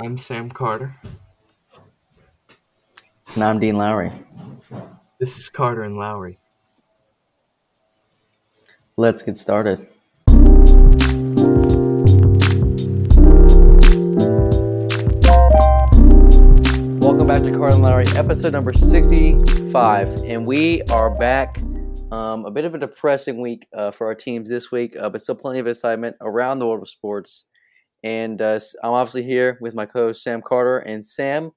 I'm Sam Carter. And I'm Dean Lowry. This is Carter and Lowry. Let's get started. Welcome back to Carter and Lowry, episode number 65. And we are back. Um, a bit of a depressing week uh, for our teams this week, uh, but still plenty of excitement around the world of sports. And uh, I'm obviously here with my co-host Sam Carter. And Sam,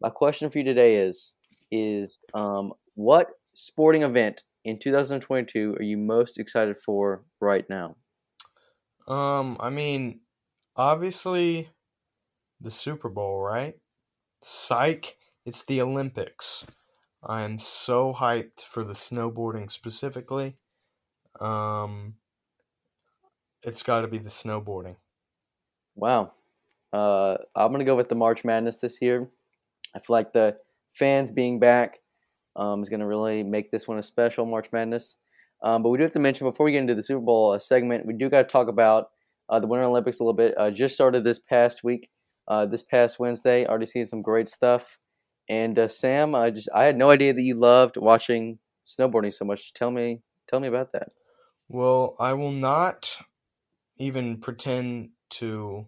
my question for you today is: is um, what sporting event in 2022 are you most excited for right now? Um, I mean, obviously, the Super Bowl, right? Psych! It's the Olympics. I am so hyped for the snowboarding specifically. Um, it's got to be the snowboarding. Wow. Uh, I'm going to go with the March Madness this year. I feel like the fans being back um, is going to really make this one a special March Madness. Um, but we do have to mention before we get into the Super Bowl uh, segment, we do got to talk about uh, the Winter Olympics a little bit. Uh, just started this past week, uh, this past Wednesday. Already seen some great stuff. And uh, Sam, I just I had no idea that you loved watching snowboarding so much. Tell me, tell me about that. Well, I will not even pretend to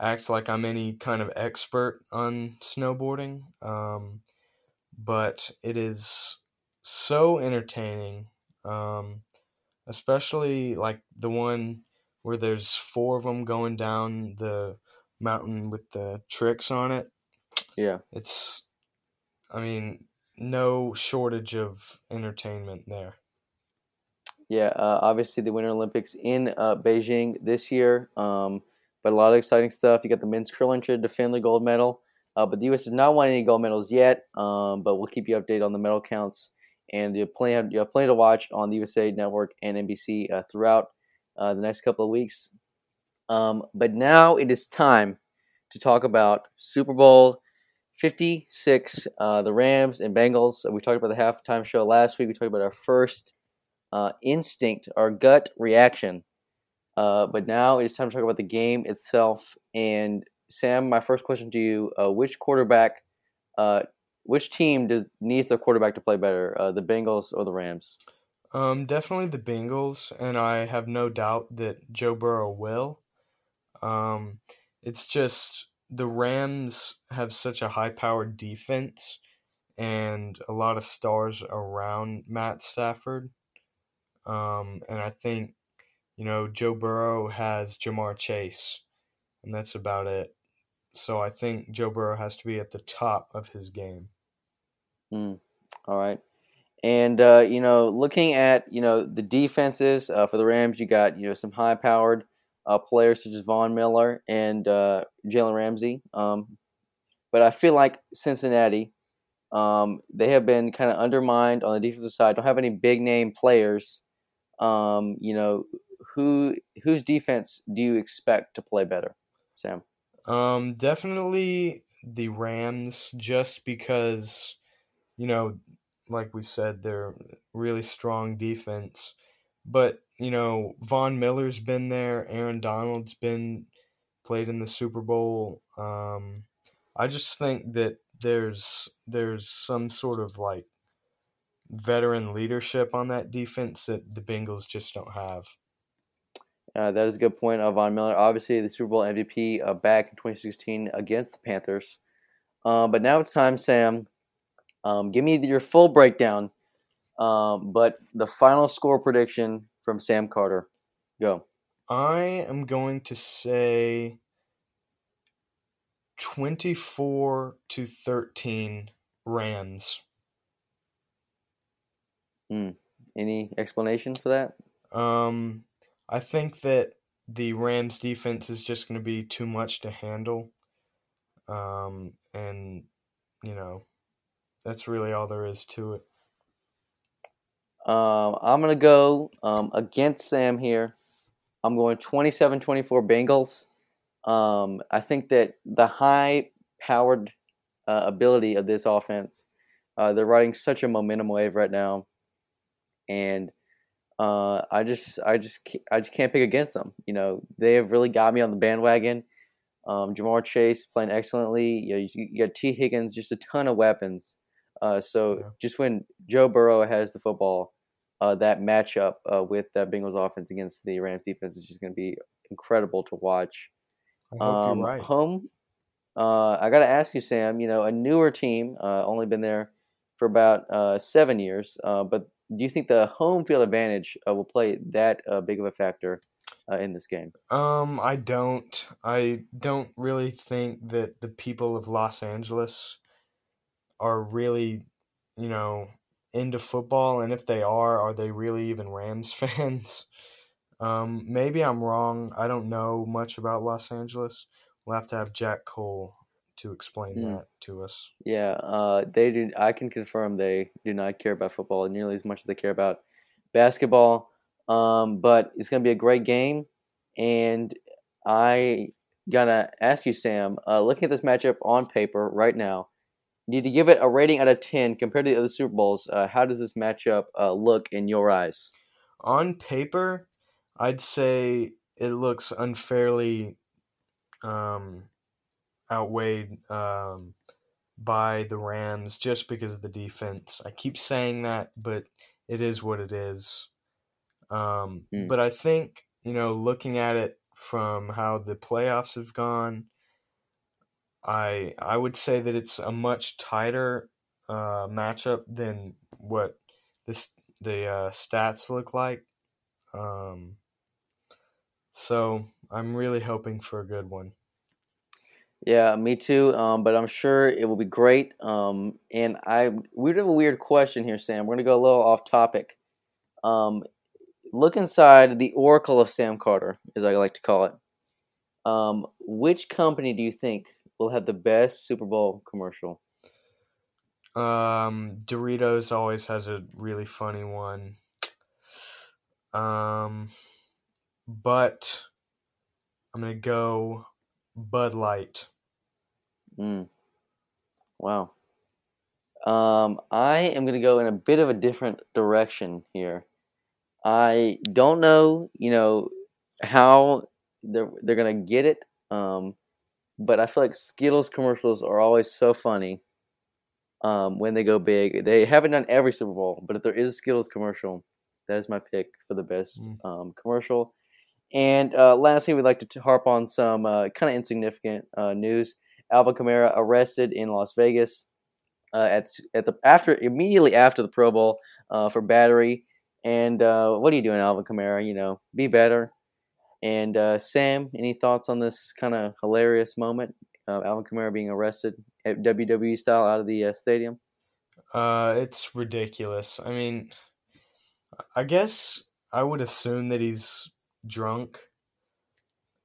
act like I'm any kind of expert on snowboarding, um, but it is so entertaining, um, especially like the one where there's four of them going down the mountain with the tricks on it. Yeah, it's, I mean, no shortage of entertainment there. Yeah, uh, obviously the Winter Olympics in uh, Beijing this year. Um, but a lot of exciting stuff. You got the men's curling to defend the gold medal. Uh, but the U.S. has not won any gold medals yet. Um, but we'll keep you updated on the medal counts. And you have plenty, you have plenty to watch on the USA Network and NBC uh, throughout uh, the next couple of weeks. Um, but now it is time to talk about Super Bowl 56, uh, the Rams and Bengals. We talked about the halftime show last week. We talked about our first uh, instinct, our gut reaction uh, but now it's time to talk about the game itself. And Sam, my first question to you: uh, Which quarterback, uh, which team does needs their quarterback to play better, uh, the Bengals or the Rams? Um, definitely the Bengals, and I have no doubt that Joe Burrow will. Um, it's just the Rams have such a high-powered defense and a lot of stars around Matt Stafford. Um, and I think you know, Joe Burrow has Ja'Marr Chase, and that's about it. So I think Joe Burrow has to be at the top of his game. Mm, all right. And uh, you know, looking at you know the defenses uh, for the Rams, you got you know some high-powered uh, players such as Von Miller and uh, Jalen Ramsey. Um, but I feel like Cincinnati, um, they have been kind of undermined on the defensive side. Don't have any big-name players. Um, you know, who whose defense do you expect to play better, Sam? Um, definitely the Rams, just because you know, like we said, they're really strong defense. But you know, Von Miller's been there. Aaron Donald's been played in the Super Bowl. Um, I just think that there's there's some sort of like veteran leadership on that defense that the Bengals just don't have. Uh, that is a good point of Von Miller. Obviously, the Super Bowl MVP uh, back in 2016 against the Panthers. Um, but now it's time, Sam. Um, give me your full breakdown. Um, but the final score prediction from Sam Carter. Go. I am going to say 24 to 13 Rams. Hmm. Any explanation for that? Um, I think that the Rams defense is just going to be too much to handle. Um, and, you know, that's really all there is to it. Um, I'm going to go um, against Sam here. I'm going 27 24 Bengals. Um, I think that the high powered uh, ability of this offense, uh, they're riding such a momentum wave right now. And uh, I just I just I just can't pick against them. You know, they have really got me on the bandwagon. Um, Ja'Marr Chase playing excellently. You, know, you, you got Tee Higgins, just a ton of weapons. Uh, so Yeah. just when Joe Burrow has the football, uh, that matchup uh, with that Bengals offense against the Rams defense is just going to be incredible to watch. Um, right. Home, uh, I got to ask you, Sam. You know, a newer team, uh, only been there for about uh, seven years. Uh, but do you think the home field advantage uh, will play that uh, big of a factor uh, in this game? Um, I don't. I don't really think that the people of Los Angeles are really, you know, into football, and if they are, are they really even Rams fans? Um, maybe I'm wrong. I don't know much about Los Angeles. We'll have to have Jack Cole to explain Hmm. that to us. Yeah, uh, they do. I can confirm they do not care about football nearly as much as they care about basketball. Um, but it's going to be a great game, and I gotta ask you, Sam. Uh, looking at this matchup on paper right now, need to give it a rating out of ten compared to the other Super Bowls. Uh, how does this matchup uh, look in your eyes? On paper, I'd say it looks unfairly um, outweighed um, by the Rams just because of the defense. I keep saying that, but it is what it is. Um, Mm. But I think, you know, looking at it from how the playoffs have gone, I I would say that it's a much tighter uh, matchup than what this the uh, stats look like. Um, so I'm really hoping for a good one. Yeah, me too. Um, but I'm sure it will be great. Um, and I we have a weird question here, Sam. We're gonna go a little off topic. Um, look inside the Oracle of Sam Carter, as I like to call it. Um, which company do you think will have the best Super Bowl commercial? Um, Doritos always has a really funny one. Um, but I'm gonna go Bud Light. Mm. Wow. Um, I am going to go in a bit of a different direction here. I don't know, you know, how they're they're going to get it. Um, but I feel like Skittles commercials are always so funny. Um, when they go big, they haven't done every Super Bowl, but if there is a Skittles commercial, that is my pick for the best Mm. um, commercial. And uh, lastly, we'd like to harp on some uh, kind of insignificant uh, news. Alvin Kamara arrested in Las Vegas uh, at at the after immediately after the Pro Bowl uh, for battery. And uh, what are you doing, Alvin Kamara? You know, be better. And uh, Sam, any thoughts on this kind of hilarious moment? Alvin Kamara being arrested at WWE style out of the uh, stadium. Uh, it's ridiculous. I mean, I guess I would assume that he's drunk.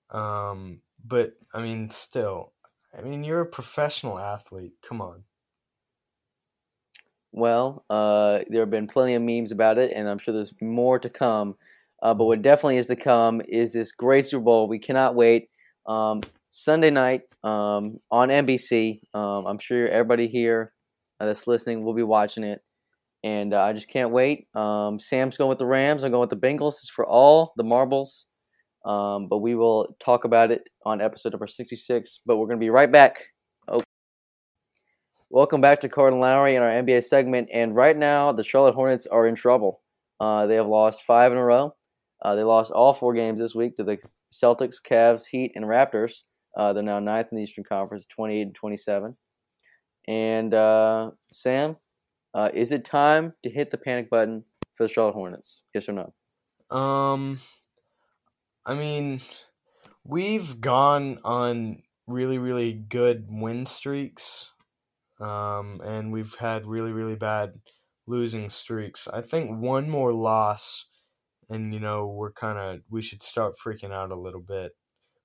Um, but I mean, still, I mean, you're a professional athlete. Come on. Well, uh, there have been plenty of memes about it, and I'm sure there's more to come. Uh, but what definitely is to come is this great Super Bowl. We cannot wait. Um, Sunday night um, on NBC. Um, I'm sure everybody here uh, that's listening will be watching it, and uh, I just can't wait. Um, Sam's going with the Rams. I'm going with the Bengals. It's for all the marbles. Um, but we will talk about it on episode number 66. But we're going to be right back. Oh. Welcome back to Cardin Lowry in our NBA segment. And right now, the Charlotte Hornets are in trouble. Uh, they have lost five in a row. Uh, they lost all four games this week to the Celtics, Cavs, Heat, and Raptors. Uh, they're now ninth in the Eastern Conference, 28 and 27. And uh, Sam, uh, is it time to hit the panic button for the Charlotte Hornets? Yes or no? Um, I mean, we've gone on really, really good win streaks, um, and we've had really, really bad losing streaks. I think one more loss, and you know, we're kind of we should start freaking out a little bit.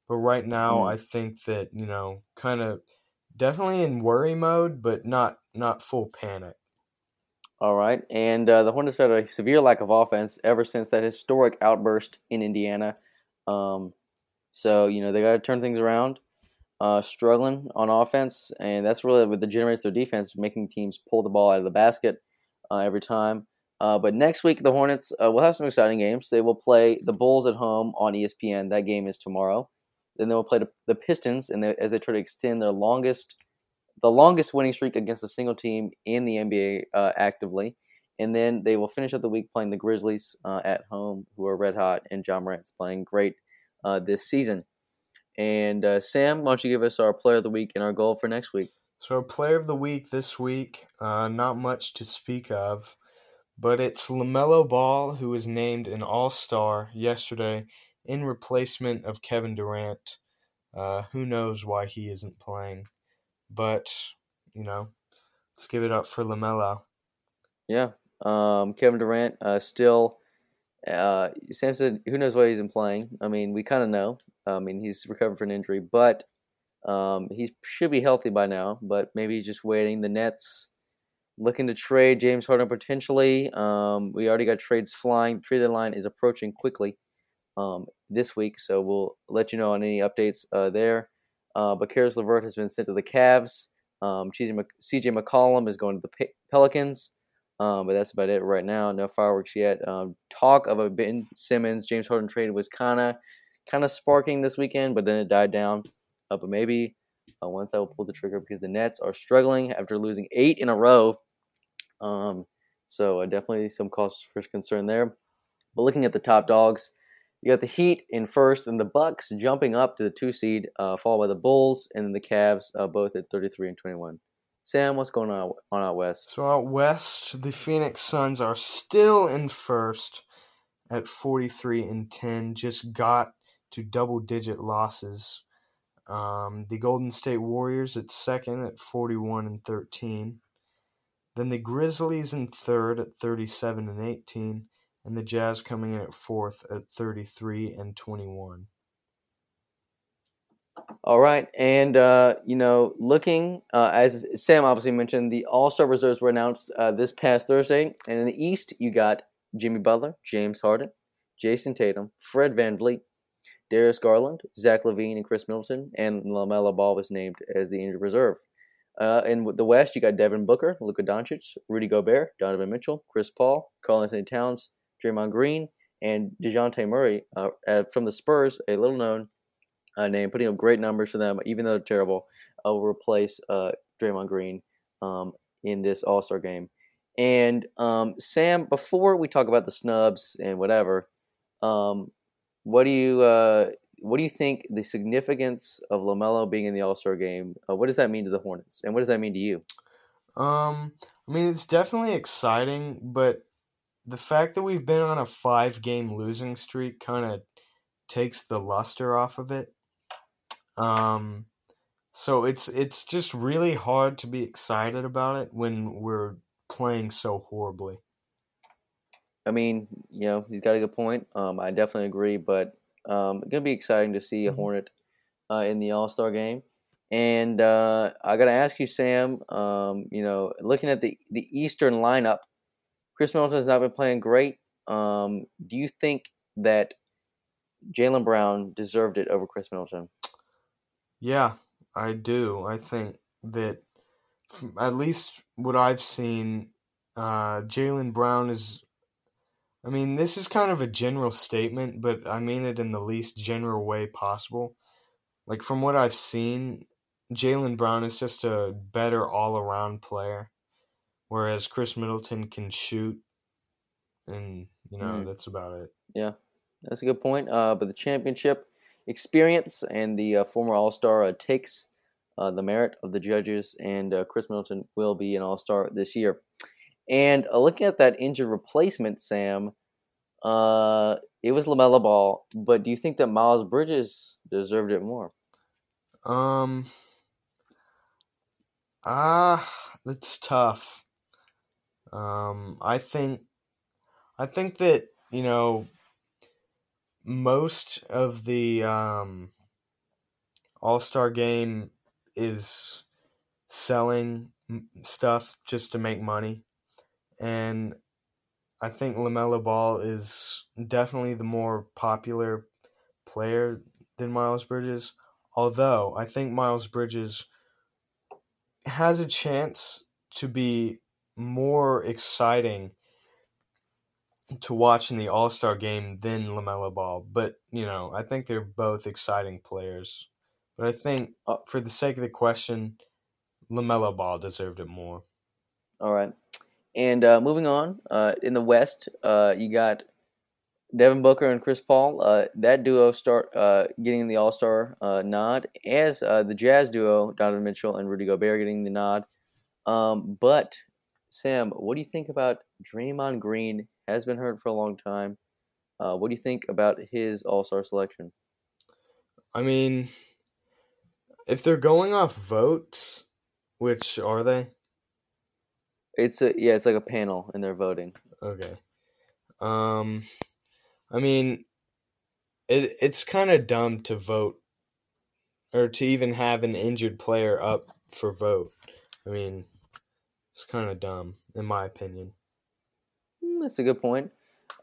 But right now, Mm. I think that you know, kind of definitely in worry mode, but not not full panic. All right. And uh, the Hornets had a severe lack of offense ever since that historic outburst in Indiana. Um, so, you know, they got to turn things around. Uh, struggling on offense, and that's really what degenerates their defense, making teams pull the ball out of the basket uh, every time. Uh, but next week, the Hornets uh, will have some exciting games. They will play the Bulls at home on ESPN. That game is tomorrow. Then they will play the, the Pistons, and they, as they try to extend their longest, the longest winning streak against a single team in the NBA uh, actively. And then they will finish up the week playing the Grizzlies uh, at home, who are red hot, and Ja Morant's playing great uh, this season. And uh, Sam, why don't you give us our player of the week and our goal for next week? So, our player of the week this week, uh, not much to speak of, but it's LaMelo Ball, who was named an All Star yesterday in replacement of Kevin Durant. Uh, who knows why he isn't playing? But, you know, let's give it up for LaMelo. Yeah. Um, Kevin Durant uh, still. Uh, Sam said, who knows why he's not playing? I mean, we kind of know. I mean, he's recovered from an injury, but um, he should be healthy by now. But maybe he's just waiting. The Nets looking to trade James Harden potentially. Um, we already got trades flying. The trade deadline is approaching quickly um, this week, so we'll let you know on any updates uh, there. Uh, but Caris LeVert has been sent to the Cavs. Um, CJ McCollum is going to the Pelicans. Um, but that's about it right now. No fireworks yet. Um, talk of a Ben Simmons James Harden trade was kind of kind of sparking this weekend, but then it died down. Uh, but maybe uh, once I will pull the trigger because the Nets are struggling after losing eight in a row. Um, so uh, definitely some cause for concern there. But looking at the top dogs, you got the Heat in first, and the Bucks jumping up to the two seed, uh, followed by the Bulls and the Cavs, uh, both at 33 and 21. Sam, what's going on on out west? So out west, the Phoenix Suns are still in first at 43 and 10. Just got to double digit losses. Um, the Golden State Warriors at second at 41 and 13. Then the Grizzlies in third at 37 and 18, and the Jazz coming in at fourth at 33 and 21. All right, and uh, you know, looking uh, as Sam obviously mentioned, the All Star reserves were announced uh, this past Thursday, and in the East, you got Jimmy Butler, James Harden, Jayson Tatum, Fred VanVleet, Darius Garland, Zach LaVine, and Khris Middleton, and LaMelo Ball was named as the injured reserve. Uh, in the West, you got Devin Booker, Luka Doncic, Rudy Gobert, Donovan Mitchell, Chris Paul, Karl-Anthony Towns, Draymond Green, and Dejounte Murray uh, from the Spurs, a little known uh, name, putting up great numbers for them, even though they're terrible, uh, will replace uh, Draymond Green um, in this All Star game. And um, Sam, before we talk about the snubs and whatever, um, what do you uh, what do you think the significance of Lamelo being in the All Star game? Uh, what does that mean to the Hornets, and what does that mean to you? Um, I mean, it's definitely exciting, but the fact that we've been on a five game losing streak kind of takes the luster off of it. Um, so it's it's just really hard to be excited about it when we're playing so horribly. I mean, you know, he's got a good point. Um, I definitely agree, but um, it's gonna be exciting to see a mm-hmm. Hornet uh, in the All Star game. And uh, I got to ask you, Sam. Um, you know, looking at the the Eastern lineup, Khris Middleton has not been playing great. Um, do you think that Jaylen Brown deserved it over Khris Middleton? Yeah, I do. I think that at least what I've seen, uh, Jaylen Brown is. I mean, this is kind of a general statement, but I mean it in the least general way possible. Like, from what I've seen, Jaylen Brown is just a better all around player, whereas Khris Middleton can shoot, and, you know, mm. that's about it. Yeah, that's a good point. Uh, but the championship experience, and the uh, former All Star uh, takes uh, the merit of the judges, and Khris Middleton will be an All Star this year. And looking at that injured replacement, Sam, uh, it was Lamelo Ball, but do you think that Miles Bridges deserved it more? Um, ah, that's tough. Um, I think, I think that you know most of the um, All Star game is selling stuff just to make money, and I think Lamelo Ball is definitely the more popular player than Miles Bridges. Although I think Miles Bridges has a chance to be more exciting to watch in the All Star game than LaMelo Ball. But, you know, I think they're both exciting players. But I think uh, for the sake of the question, LaMelo Ball deserved it more. All right. And uh, moving on, uh, in the West, uh, you got Devin Booker and Chris Paul. Uh, that duo start uh, getting the All Star nod, as the Jazz duo, Donovan Mitchell and Rudy Gobert, getting the nod. Um, but Sam, what do you think about Draymond Green? Has been hurt for a long time. what do you think about his All Star selection? I mean, if they're going off votes, which are they? It's a yeah, it's like a panel and they're voting. Okay. Um I mean it it's kind of dumb to vote or to even have an injured player up for vote. I mean, it's kind of dumb in my opinion. Mm, that's a good point.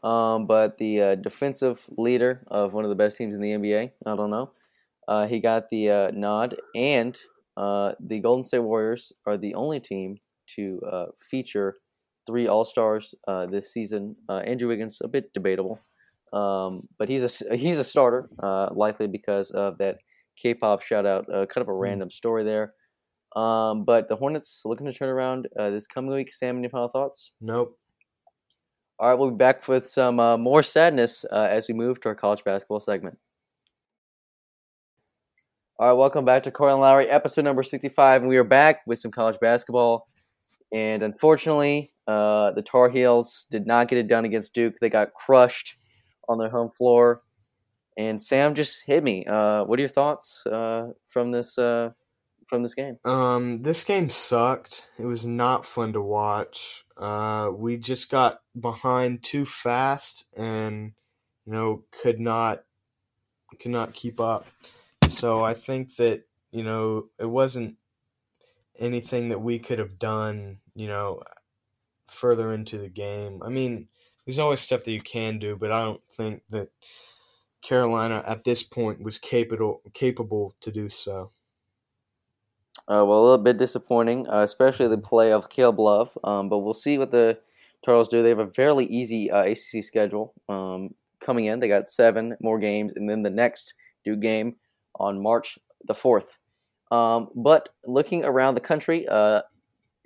Um, but the uh, defensive leader of one of the best teams in the NBA, I don't know, uh, he got the uh, nod, and uh, the Golden State Warriors are the only team to uh, feature three All Stars uh, this season. Uh, Andrew Wiggins, a bit debatable, um, but he's a he's a starter, likely because of that K-pop shout out. kind of a hmm. random story there. Um, but the Hornets looking to turn around this coming week. Sam, any final thoughts? Nope. All right, we'll be back with some more sadness as we move to our college basketball segment. All right, welcome back to Corey and Lowry, episode number 65. And we are back with some college basketball. And unfortunately, uh, the Tar Heels did not get it done against Duke. They got crushed on their home floor. And Sam just hit me. Uh, what are your thoughts uh, from this uh, from this game? Um, this game sucked. It was not fun to watch. Uh, we just got behind too fast, and you know could not could not keep up. So I think that, you know, it wasn't anything that we could have done, you know, further into the game. I mean, there's always stuff that you can do, but I don't think that Carolina at this point was capable capable to do so. Uh, well, a little bit disappointing, uh, especially the play of Caleb Love. Um, but we'll see what the Turtles do. They have a fairly easy uh, ACC schedule um, coming in. They got seven more games, and then the next Duke game on March the 4th. Um, but looking around the country, uh,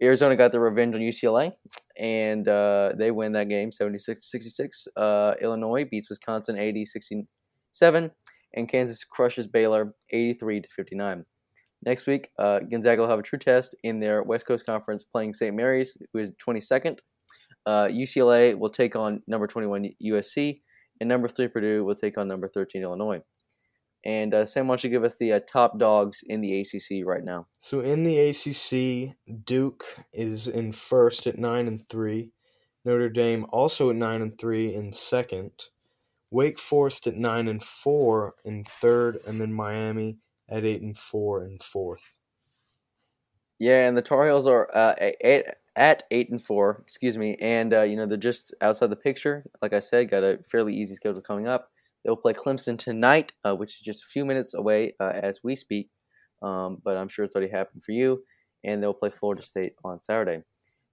Arizona got the revenge on UCLA, and uh, they win that game 76 66. Uh, Illinois beats Wisconsin 80 67, and Kansas crushes Baylor 83 59. Next week, uh, Gonzaga will have a true test in their West Coast Conference playing St. Mary's, who is 22nd. UCLA uh, will take on number 21 USC, and number 3 Purdue will take on number 13 Illinois. And uh, Sam, why don't you give us the uh, top dogs in the ACC right now? So in the ACC, Duke is in first at nine and three. Notre Dame also at nine and three in second. Wake Forest at nine and four in third, and then Miami at eight and four and fourth. Yeah, and the Tar Heels are uh, eight, at eight and four. Excuse me, and uh, you know they're just outside the picture. Like I said, got a fairly easy schedule coming up. They'll play Clemson tonight, uh, which is just a few minutes away uh, as we speak, um, but I'm sure it's already happened for you. And they'll play Florida State on Saturday.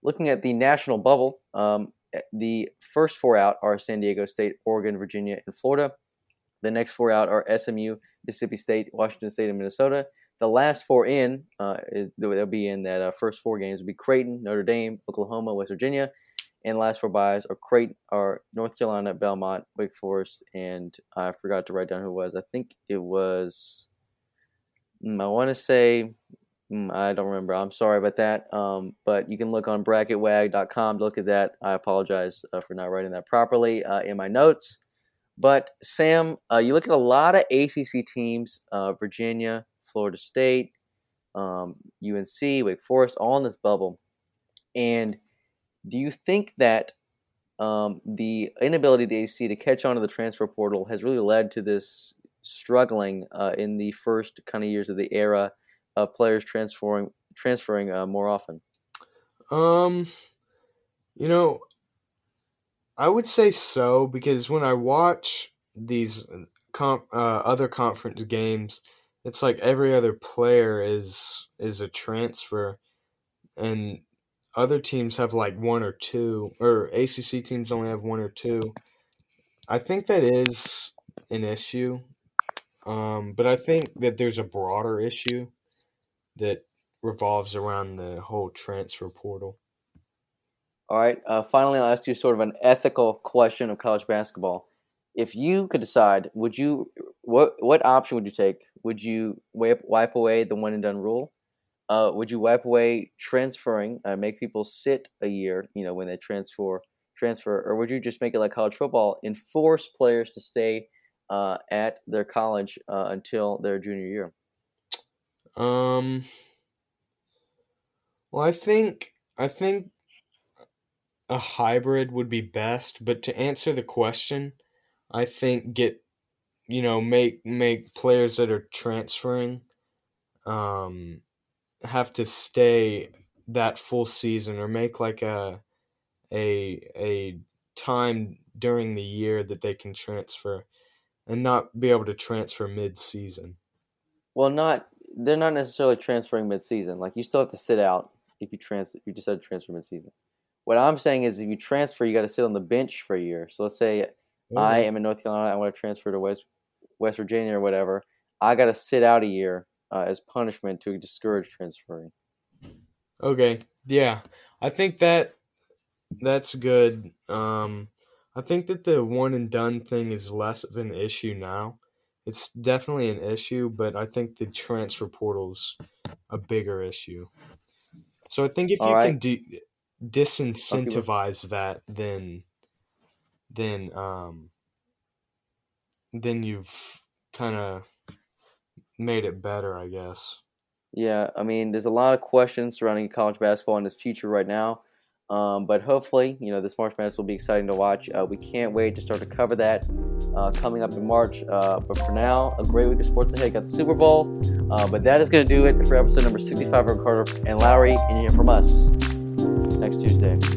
Looking at the national bubble, um, the first four out are San Diego State, Oregon, Virginia, and Florida. The next four out are SMU, Mississippi State, Washington State, and Minnesota. The last four in, uh, they'll be in that uh, first four games, will be Creighton, Notre Dame, Oklahoma, West Virginia, and last four buys are Creighton, are North Carolina, Belmont, Wake Forest, and I forgot to write down who it was. I think it was. Mm, I want to say. Mm, I don't remember. I'm sorry about that. Um, but you can look on bracketwag.com to look at that. I apologize uh, for not writing that properly uh, in my notes. But Sam, uh, you look at a lot of ACC teams: uh, Virginia, Florida State, um, UNC, Wake Forest, all in this bubble, and do you think that um, the inability of the AC to catch on to the transfer portal has really led to this struggling uh, in the first kind of years of the era of players transferring transferring uh, more often? Um, you know, I would say so because when I watch these comp, uh, other conference games, it's like every other player is is a transfer, and other teams have like one or two, or ACC teams only have one or two. I think that is an issue, um, but I think that there's a broader issue that revolves around the whole transfer portal. All right. Uh, finally, I'll ask you sort of an ethical question of college basketball. If you could decide, would you what what option would you take? Would you wipe wipe away the one and done rule? Uh, would you wipe away transferring, uh, make people sit a year, you know, when they transfer, transfer, or would you just make it like college football and force players to stay uh, at their college uh, until their junior year? Um. Well, I think I think a hybrid would be best, but to answer the question, I think get you know make make players that are transferring um have to stay that full season or make like a a a time during the year that they can transfer and not be able to transfer mid-season. Well, not they're not necessarily transferring mid-season. Like you still have to sit out if you transfer. You decide to transfer mid-season. What I'm saying is, if you transfer, you got to sit on the bench for a year. So let's say I am in North Carolina, I want to transfer to West West Virginia or whatever. I got to sit out a year uh, as punishment to discourage transferring. Okay, yeah, I think that that's good. Um, I think that the one and done thing is less of an issue now. It's definitely an issue, but I think the transfer portal's a bigger issue. So I think if All you right. can de- disincentivize that, then then um then you've kind of made it better, I guess. Yeah, I mean, there's a lot of questions surrounding college basketball and its future right now. Um, but hopefully, you know, this March Madness will be exciting to watch. Uh, we can't wait to start to cover that uh, coming up in March. Uh, but for now, a great week of sports ahead. Got the Super Bowl. Uh, but that is going to do it for episode number 65 of Carter and Lowry. And you hear from us next Tuesday.